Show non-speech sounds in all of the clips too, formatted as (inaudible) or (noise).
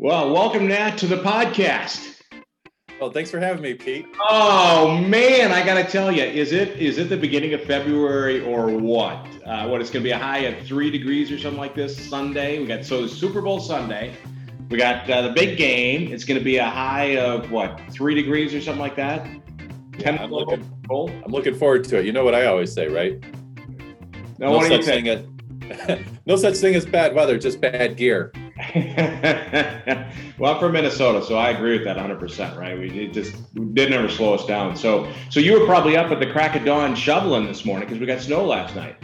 Well, welcome Nat to the podcast. Well, thanks for having me, Pete. Oh man, I gotta tell you, is it is it the beginning of February or what? Uh, what it's gonna be a high of three degrees or something like this Sunday. We got so the Super Bowl Sunday. We got uh, the big game. It's gonna be a high of what three degrees or something like that. Yeah, I'm looking. Cold. I'm looking forward to it. You know what I always say, right? No, no such thing as (laughs) no such thing as bad weather, just bad gear. (laughs) well, I'm from Minnesota, so I agree with that 100%. Right? We just didn't ever slow us down. So, so you were probably up at the crack of dawn shoveling this morning because we got snow last night.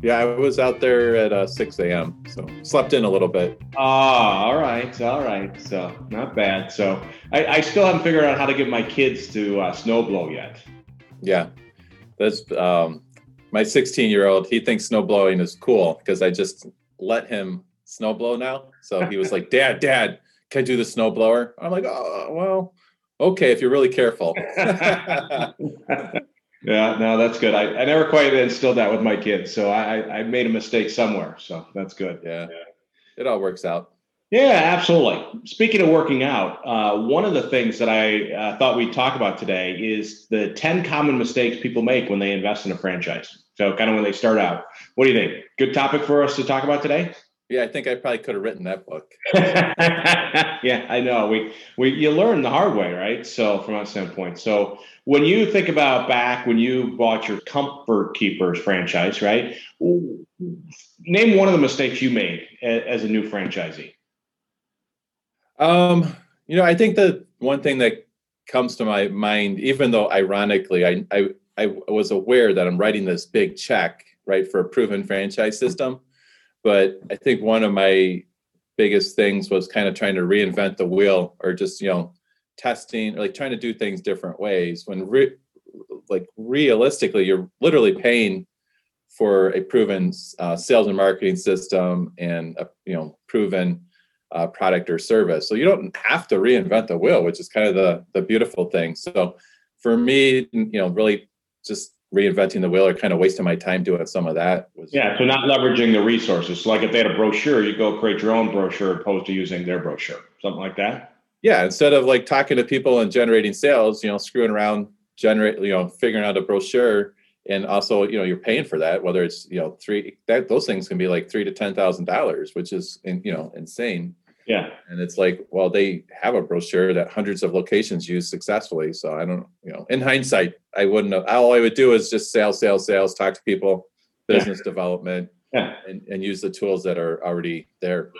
Yeah, I was out there at uh, 6 a.m. So slept in a little bit. Ah, all right, all right. So not bad. So I, I still haven't figured out how to get my kids to uh, snowblow yet. Yeah, that's um, my 16 year old. He thinks snowblowing is cool because I just let him snowblow now. So he was like, (laughs) Dad, Dad, can I do the snowblower? I'm like, oh, well, okay, if you're really careful. (laughs) yeah, no, that's good. I, I never quite instilled that with my kids. So I, I made a mistake somewhere. So that's good. Yeah. yeah. It all works out. Yeah, absolutely. Speaking of working out, uh, one of the things that I uh, thought we'd talk about today is the 10 common mistakes people make when they invest in a franchise. So, kind of when they start out. What do you think? Good topic for us to talk about today? Yeah, I think I probably could have written that book. (laughs) yeah, I know. We we you learn the hard way, right? So from that standpoint. So when you think about back when you bought your Comfort Keepers franchise, right? Name one of the mistakes you made as a new franchisee. Um, you know, I think the one thing that comes to my mind, even though ironically, I I I was aware that I'm writing this big check, right, for a proven franchise system but I think one of my biggest things was kind of trying to reinvent the wheel or just, you know, testing or like trying to do things different ways when re- like realistically you're literally paying for a proven uh, sales and marketing system and a you know proven uh, product or service. So you don't have to reinvent the wheel which is kind of the the beautiful thing. So for me you know really just reinventing the wheel or kind of wasting my time doing some of that was yeah so not leveraging the resources. So like if they had a brochure you go create your own brochure opposed to using their brochure something like that? Yeah instead of like talking to people and generating sales you know screwing around generate you know figuring out a brochure and also you know you're paying for that whether it's you know three that those things can be like three to ten thousand dollars which is you know insane yeah. And it's like, well, they have a brochure that hundreds of locations use successfully. So I don't, you know, in hindsight, I wouldn't have, all I would do is just sales, sales, sales, talk to people, business yeah. development, yeah. and, and use the tools that are already there.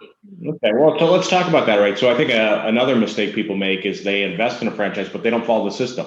Okay. Well, so let's talk about that, right? So I think uh, another mistake people make is they invest in a franchise, but they don't follow the system,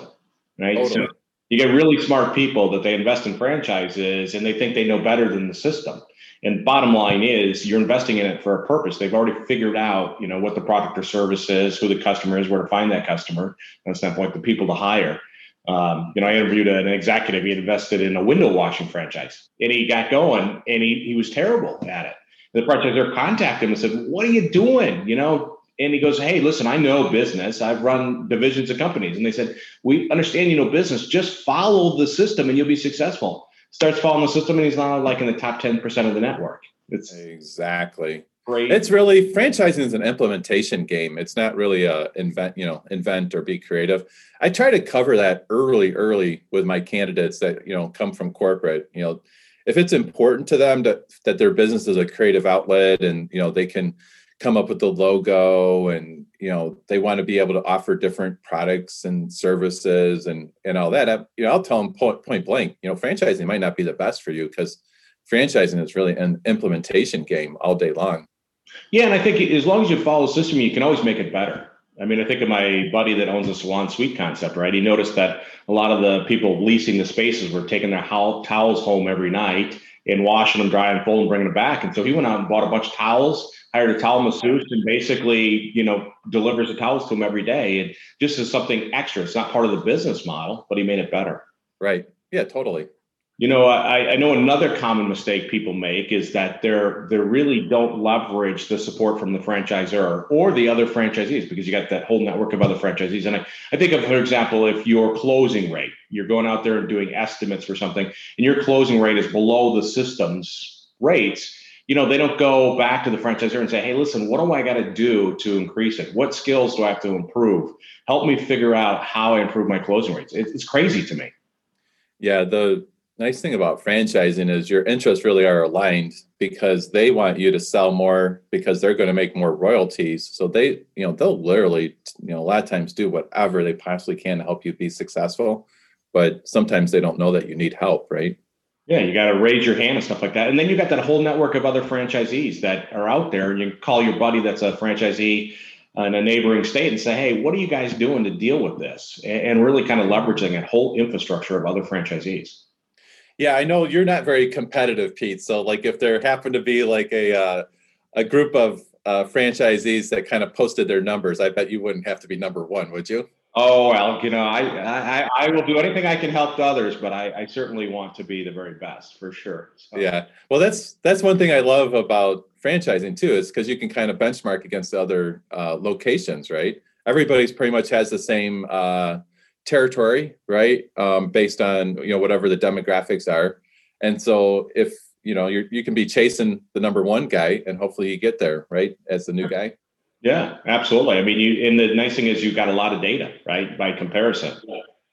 right? Totally. So you get really smart people that they invest in franchises and they think they know better than the system. And bottom line is you're investing in it for a purpose. They've already figured out, you know, what the product or service is, who the customer is, where to find that customer, from the standpoint, the people to hire. Um, you know, I interviewed an executive. He invested in a window washing franchise, and he got going, and he he was terrible at it. The franchisor contacted him and said, "What are you doing?" You know, and he goes, "Hey, listen, I know business. I've run divisions of companies." And they said, "We understand you know business. Just follow the system, and you'll be successful." starts following the system and he's now like in the top 10% of the network. It's exactly great. It's really franchising is an implementation game. It's not really a invent, you know, invent or be creative. I try to cover that early, early with my candidates that, you know, come from corporate, you know, if it's important to them that, that their business is a creative outlet and, you know, they can come up with the logo and you know they want to be able to offer different products and services and and all that. I, you know i'll tell them point, point blank you know franchising might not be the best for you because franchising is really an implementation game all day long. Yeah and i think as long as you follow the system you can always make it better. I mean i think of my buddy that owns a salon suite concept right? He noticed that a lot of the people leasing the spaces were taking their towels home every night and washing them dry and folding and bringing them back and so he went out and bought a bunch of towels hired a towel masseuse and basically, you know, delivers the towels to him every day. And just as something extra, it's not part of the business model, but he made it better. Right. Yeah, totally. You know, I, I know another common mistake people make is that they're they really don't leverage the support from the franchisor or the other franchisees because you got that whole network of other franchisees. And I, I think of, for example, if your closing rate, you're going out there and doing estimates for something, and your closing rate is below the system's rates, you know, they don't go back to the franchisor and say, hey, listen, what do I got to do to increase it? What skills do I have to improve? Help me figure out how I improve my closing rates. It's crazy to me. Yeah, the nice thing about franchising is your interests really are aligned because they want you to sell more because they're going to make more royalties. So they, you know, they'll literally, you know, a lot of times do whatever they possibly can to help you be successful. But sometimes they don't know that you need help, right? Yeah, you got to raise your hand and stuff like that. And then you got that whole network of other franchisees that are out there. And you call your buddy that's a franchisee in a neighboring state and say, hey, what are you guys doing to deal with this? And really kind of leveraging that whole infrastructure of other franchisees. Yeah, I know you're not very competitive, Pete. So, like, if there happened to be like a uh, a group of uh, franchisees that kind of posted their numbers, I bet you wouldn't have to be number one, would you? Oh well, you know, I I, I will do anything I can help others, but I, I certainly want to be the very best for sure. So. Yeah, well, that's that's one thing I love about franchising too, is because you can kind of benchmark against other uh, locations, right? Everybody's pretty much has the same uh, territory, right? Um, based on you know whatever the demographics are, and so if you know you you can be chasing the number one guy, and hopefully you get there, right, as the new guy. Yeah, absolutely. I mean, you and the nice thing is you've got a lot of data, right, by comparison.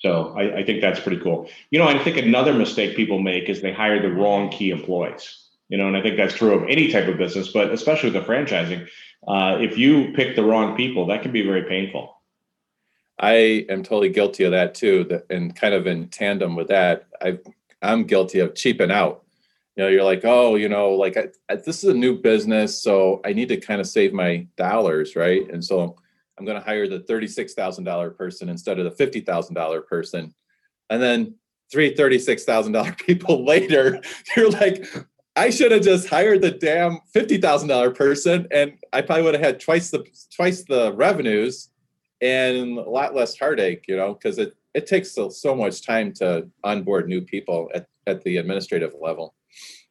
So I, I, think that's pretty cool. You know, I think another mistake people make is they hire the wrong key employees. You know, and I think that's true of any type of business, but especially with the franchising. Uh, if you pick the wrong people, that can be very painful. I am totally guilty of that too. That, and kind of in tandem with that, I I'm guilty of cheaping out you know you're like oh you know like I, I, this is a new business so i need to kind of save my dollars right and so i'm going to hire the $36000 person instead of the $50000 person and then three $36000 (laughs) people later (laughs) you're like i should have just hired the damn $50000 person and i probably would have had twice the twice the revenues and a lot less heartache you know because it it takes so, so much time to onboard new people at, at the administrative level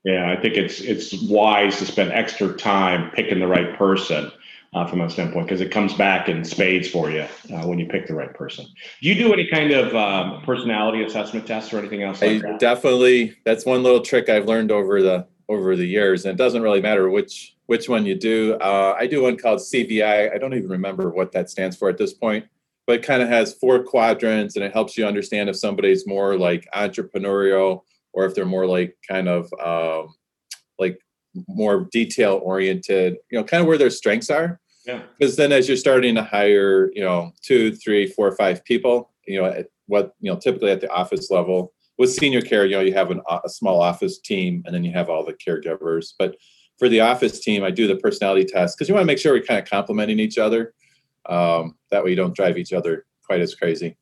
yeah, I think it's it's wise to spend extra time picking the right person uh, from that standpoint because it comes back in spades for you uh, when you pick the right person. Do you do any kind of um, personality assessment tests or anything else? Like that? Definitely, that's one little trick I've learned over the over the years, and it doesn't really matter which which one you do. Uh, I do one called CVI. I don't even remember what that stands for at this point, but it kind of has four quadrants, and it helps you understand if somebody's more like entrepreneurial or if they're more like kind of um, like more detail oriented, you know, kind of where their strengths are. Yeah. Because then as you're starting to hire, you know, two, three, four, five people, you know, what, you know, typically at the office level with senior care, you know, you have an, a small office team and then you have all the caregivers. But for the office team, I do the personality test because you want to make sure we're kind of complementing each other. Um, that way you don't drive each other quite as crazy.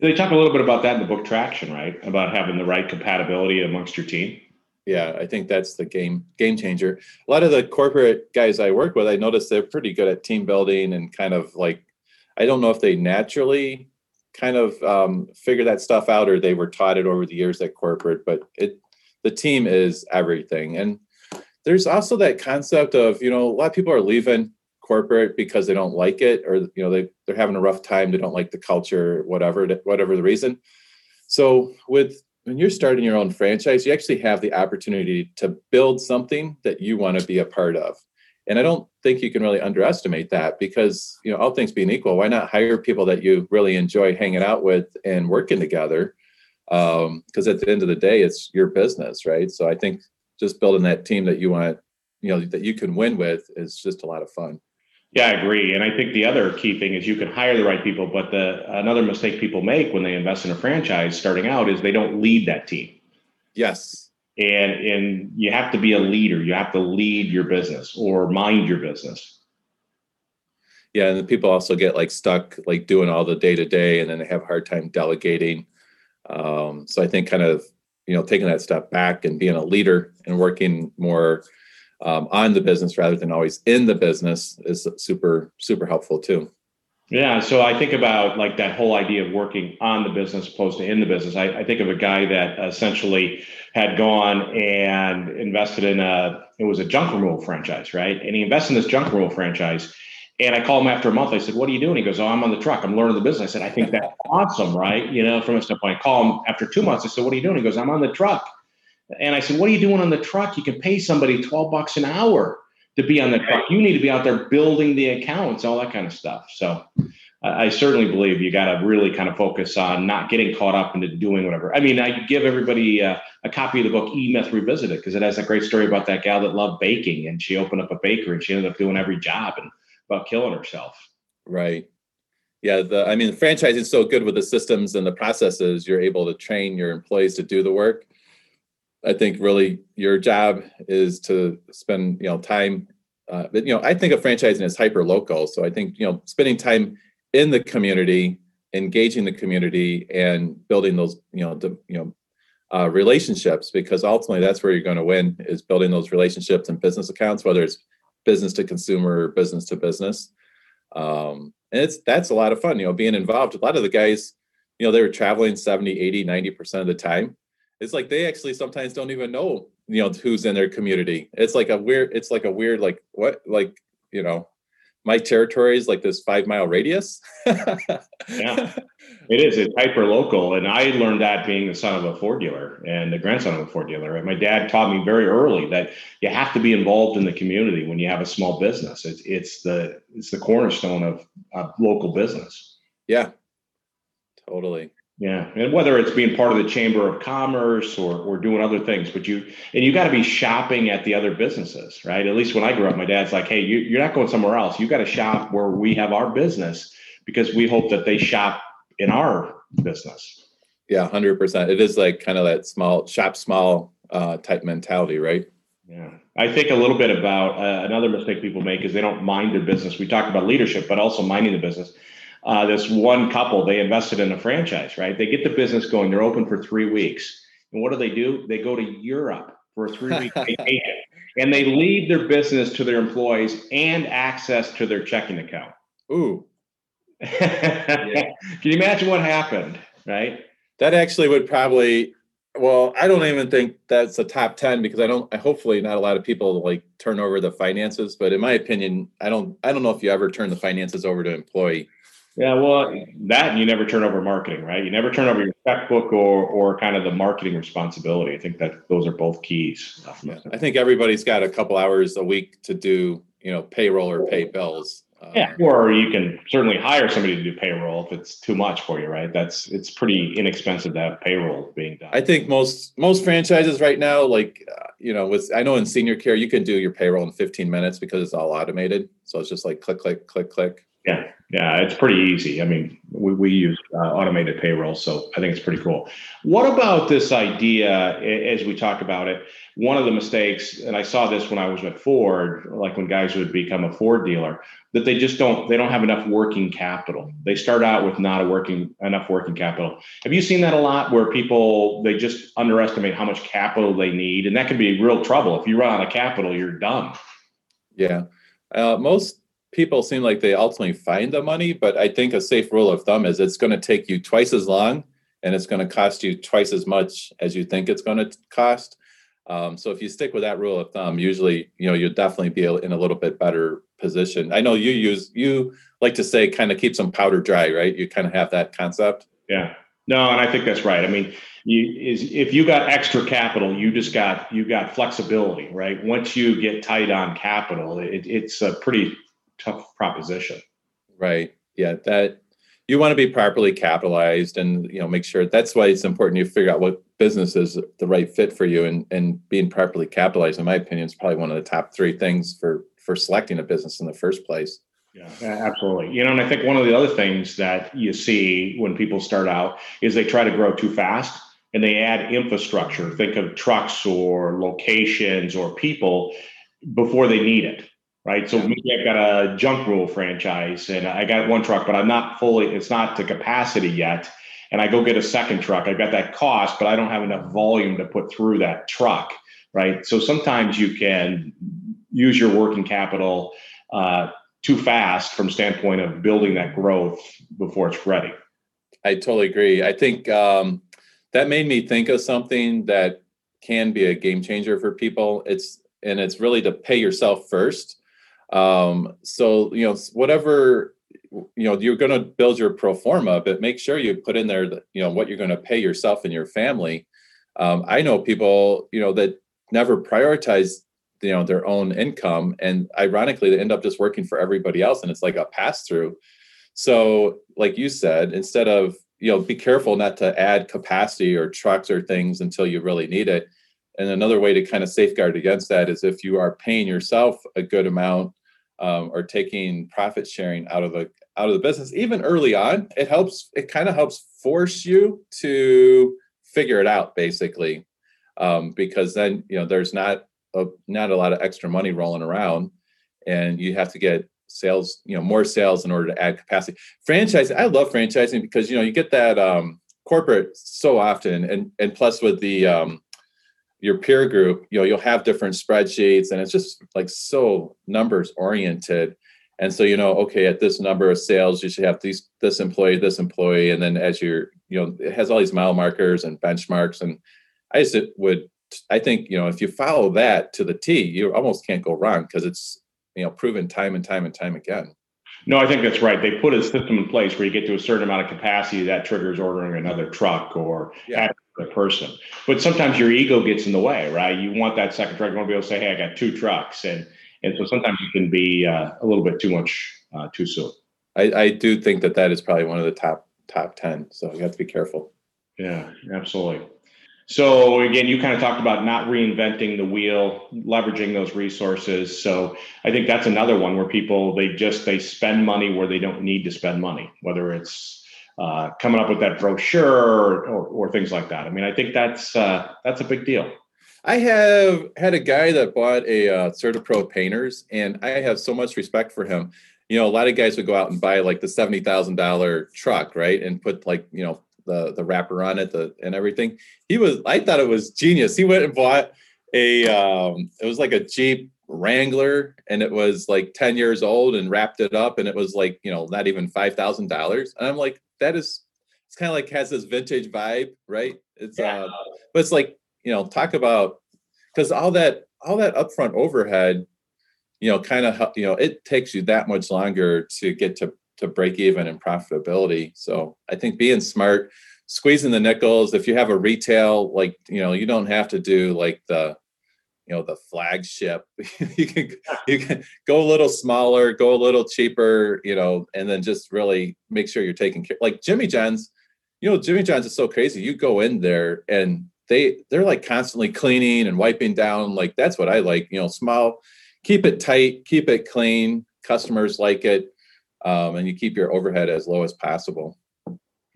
They talk a little bit about that in the book Traction, right? About having the right compatibility amongst your team. Yeah, I think that's the game game changer. A lot of the corporate guys I work with, I notice they're pretty good at team building and kind of like, I don't know if they naturally kind of um, figure that stuff out or they were taught it over the years at corporate, but it the team is everything. And there's also that concept of you know a lot of people are leaving corporate because they don't like it or you know they they're having a rough time they don't like the culture whatever whatever the reason. So with when you're starting your own franchise you actually have the opportunity to build something that you want to be a part of. And i don't think you can really underestimate that because you know all things being equal why not hire people that you really enjoy hanging out with and working together? Because um, at the end of the day it's your business right? So i think just building that team that you want you know that you can win with is just a lot of fun yeah, I agree. And I think the other key thing is you can hire the right people, but the another mistake people make when they invest in a franchise starting out is they don't lead that team. Yes. And and you have to be a leader. You have to lead your business or mind your business. Yeah, and people also get like stuck like doing all the day to day, and then they have a hard time delegating. Um, so I think kind of you know taking that step back and being a leader and working more um, on the business rather than always in the business is super super helpful too. Yeah so i think about like that whole idea of working on the business opposed to in the business. I, I think of a guy that essentially had gone and invested in a it was a junk removal franchise right? And he invested in this junk removal franchise and I called him after a month. I said, "What are you doing?" He goes, "Oh, I'm on the truck. I'm learning the business." I said, "I think that's awesome, right?" You know, from a standpoint. I call him after two months. I said, "What are you doing?" He goes, "I'm on the truck." And I said, What are you doing on the truck? You can pay somebody 12 bucks an hour to be on the truck. You need to be out there building the accounts, all that kind of stuff. So I certainly believe you got to really kind of focus on not getting caught up into doing whatever. I mean, I give everybody uh, a copy of the book E Myth Revisited because it has a great story about that gal that loved baking and she opened up a bakery and she ended up doing every job and about killing herself. Right. Yeah. The I mean, franchising is so good with the systems and the processes. You're able to train your employees to do the work. I think really your job is to spend you know time. Uh, but you know, I think of franchising as hyper local. So I think you know, spending time in the community, engaging the community, and building those you know the, you know uh, relationships because ultimately that's where you're going to win is building those relationships and business accounts, whether it's business to consumer business to business. Um, and it's that's a lot of fun, you know, being involved. A lot of the guys, you know, they were traveling 70, 80, 90% of the time. It's like they actually sometimes don't even know, you know, who's in their community. It's like a weird, it's like a weird, like what, like, you know, my territory is like this five mile radius. yeah, (laughs) it is. It's hyper local. And I learned that being the son of a Ford dealer and the grandson of a Ford dealer. And my dad taught me very early that you have to be involved in the community when you have a small business. It's, it's the, it's the cornerstone of, of local business. Yeah, totally. Yeah, and whether it's being part of the chamber of commerce or or doing other things, but you and you got to be shopping at the other businesses, right? At least when I grew up, my dad's like, "Hey, you, you're not going somewhere else. You got to shop where we have our business because we hope that they shop in our business." Yeah, hundred percent. It is like kind of that small shop small uh, type mentality, right? Yeah, I think a little bit about uh, another mistake people make is they don't mind their business. We talked about leadership, but also minding the business uh, this one couple, they invested in a franchise, right? They get the business going. They're open for three weeks. And what do they do? They go to Europe for a three week (laughs) vacation and they leave their business to their employees and access to their checking account. Ooh. yeah. (laughs) Can you imagine what happened? Right. That actually would probably, well, I don't even think that's the top 10 because I don't, hopefully not a lot of people like turn over the finances, but in my opinion, I don't, I don't know if you ever turn the finances over to employee yeah, well, that you never turn over marketing, right? You never turn over your checkbook or or kind of the marketing responsibility. I think that those are both keys. Yeah. I think everybody's got a couple hours a week to do, you know, payroll or pay bills. Yeah, um, or you can certainly hire somebody to do payroll if it's too much for you, right? That's it's pretty inexpensive to have payroll being done. I think most most franchises right now, like uh, you know, with I know in senior care you can do your payroll in 15 minutes because it's all automated. So it's just like click, click, click, click. Yeah, yeah, it's pretty easy. I mean, we, we use uh, automated payroll, so I think it's pretty cool. What about this idea as we talk about it? One of the mistakes, and I saw this when I was at Ford, like when guys would become a Ford dealer, that they just don't they don't have enough working capital. They start out with not a working enough working capital. Have you seen that a lot where people they just underestimate how much capital they need, and that can be real trouble. If you run out of capital, you're done. Yeah, uh, most people seem like they ultimately find the money, but I think a safe rule of thumb is it's going to take you twice as long and it's going to cost you twice as much as you think it's going to cost. Um, so if you stick with that rule of thumb, usually you know you'll definitely be in a little bit better position. I know you use you like to say kind of keep some powder dry, right? You kind of have that concept. Yeah. No, and I think that's right. I mean, you, is if you got extra capital, you just got you got flexibility, right? Once you get tight on capital, it, it's a pretty tough proposition. Right. Yeah. That you want to be properly capitalized and you know make sure that's why it's important you figure out what business is the right fit for you and and being properly capitalized in my opinion is probably one of the top three things for for selecting a business in the first place yeah absolutely you know and i think one of the other things that you see when people start out is they try to grow too fast and they add infrastructure think of trucks or locations or people before they need it right? So maybe I've got a junk rule franchise and I got one truck, but I'm not fully, it's not to capacity yet. And I go get a second truck. I've got that cost, but I don't have enough volume to put through that truck, right? So sometimes you can use your working capital uh, too fast from standpoint of building that growth before it's ready. I totally agree. I think um, that made me think of something that can be a game changer for people. It's and it's really to pay yourself first um, so you know, whatever you know, you're going to build your pro forma, but make sure you put in there, that, you know, what you're going to pay yourself and your family. Um, I know people, you know, that never prioritize, you know, their own income, and ironically, they end up just working for everybody else, and it's like a pass through. So, like you said, instead of you know, be careful not to add capacity or trucks or things until you really need it. And another way to kind of safeguard against that is if you are paying yourself a good amount um, or taking profit sharing out of the out of the business, even early on, it helps. It kind of helps force you to figure it out, basically, um, because then you know there's not a not a lot of extra money rolling around, and you have to get sales, you know, more sales in order to add capacity. Franchising, I love franchising because you know you get that um, corporate so often, and and plus with the um, your peer group, you know, you'll have different spreadsheets, and it's just like so numbers oriented. And so you know, okay, at this number of sales, you should have these this employee, this employee, and then as you're, you know, it has all these mile markers and benchmarks. And I just would, I think, you know, if you follow that to the T, you almost can't go wrong because it's you know proven time and time and time again. No, I think that's right. They put a system in place where you get to a certain amount of capacity that triggers ordering another truck or yeah. A person. But sometimes your ego gets in the way, right? You want that second truck. You want to be able to say, "Hey, I got two trucks," and and so sometimes you can be uh, a little bit too much uh, too soon. I, I do think that that is probably one of the top top ten. So you have to be careful. Yeah, absolutely. So again, you kind of talked about not reinventing the wheel, leveraging those resources. So I think that's another one where people they just they spend money where they don't need to spend money, whether it's uh, coming up with that brochure or, or, or, things like that. I mean, I think that's uh, that's a big deal. I have had a guy that bought a uh, CertaPro painters, and I have so much respect for him. You know, a lot of guys would go out and buy like the seventy thousand dollar truck, right, and put like you know the the wrapper on it, the and everything. He was I thought it was genius. He went and bought a um, it was like a Jeep Wrangler and it was like 10 years old and wrapped it up and it was like, you know, not even $5,000. And I'm like, that is, it's kind of like has this vintage vibe, right? It's, yeah. uh, but it's like, you know, talk about, cause all that, all that upfront overhead, you know, kind of, you know, it takes you that much longer to get to to break even and profitability. So I think being smart, squeezing the nickels. If you have a retail, like you know, you don't have to do like the you know the flagship (laughs) you can you can go a little smaller go a little cheaper you know and then just really make sure you're taking care like jimmy john's you know jimmy john's is so crazy you go in there and they they're like constantly cleaning and wiping down like that's what i like you know small keep it tight keep it clean customers like it um, and you keep your overhead as low as possible.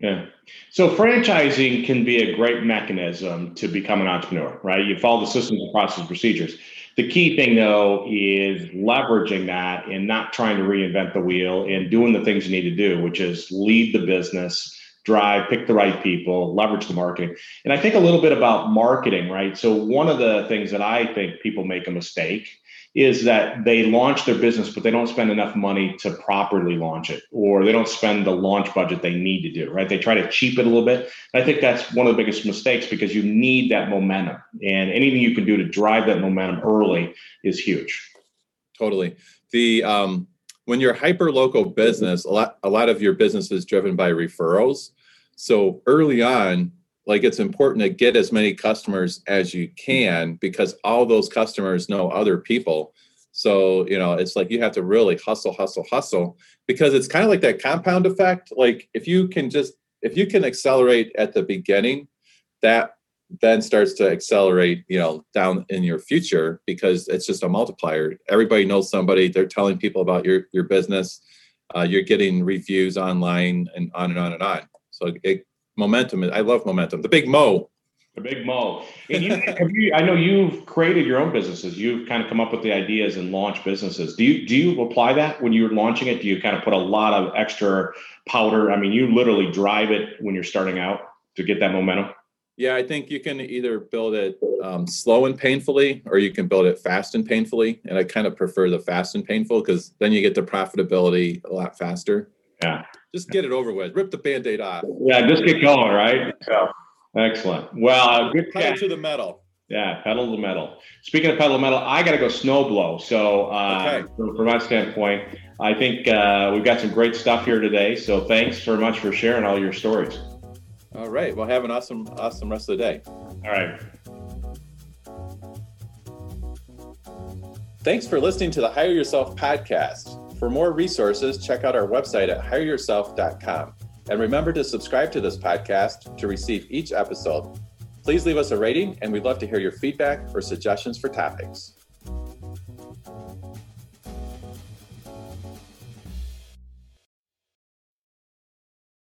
Yeah. So franchising can be a great mechanism to become an entrepreneur, right? You follow the systems and process procedures. The key thing though is leveraging that and not trying to reinvent the wheel and doing the things you need to do, which is lead the business, drive, pick the right people, leverage the marketing. And I think a little bit about marketing, right? So one of the things that I think people make a mistake is that they launch their business, but they don't spend enough money to properly launch it, or they don't spend the launch budget they need to do, right? They try to cheap it a little bit. I think that's one of the biggest mistakes because you need that momentum. And anything you can do to drive that momentum early is huge. Totally. The um, when you're hyper local business, a lot a lot of your business is driven by referrals. So early on, like it's important to get as many customers as you can because all those customers know other people. So you know it's like you have to really hustle hustle hustle because it's kind of like that compound effect. Like if you can just if you can accelerate at the beginning that then starts to accelerate you know down in your future because it's just a multiplier. Everybody knows somebody. They're telling people about your your business. Uh, you're getting reviews online and on and on and on. So it momentum. I love momentum. The big mo. The big mo. And you, (laughs) you, I know you've created your own businesses. You've kind of come up with the ideas and launch businesses. Do you do you apply that when you're launching it? Do you kind of put a lot of extra powder? I mean, you literally drive it when you're starting out to get that momentum. Yeah, I think you can either build it um, slow and painfully, or you can build it fast and painfully. And I kind of prefer the fast and painful because then you get the profitability a lot faster. Yeah. Just get it over with. Rip the band-aid off. Yeah, just get going, right? So, excellent. Well, uh, good pedal to the metal. Yeah, pedal to the metal. Speaking of pedal to metal, I got to go snow blow. So, uh, okay. from, from my standpoint, I think uh, we've got some great stuff here today. So, thanks very much for sharing all your stories. All right. Well, have an awesome, awesome rest of the day. All right. Thanks for listening to the Hire Yourself podcast. For more resources, check out our website at hireyourself.com. And remember to subscribe to this podcast to receive each episode. Please leave us a rating, and we'd love to hear your feedback or suggestions for topics.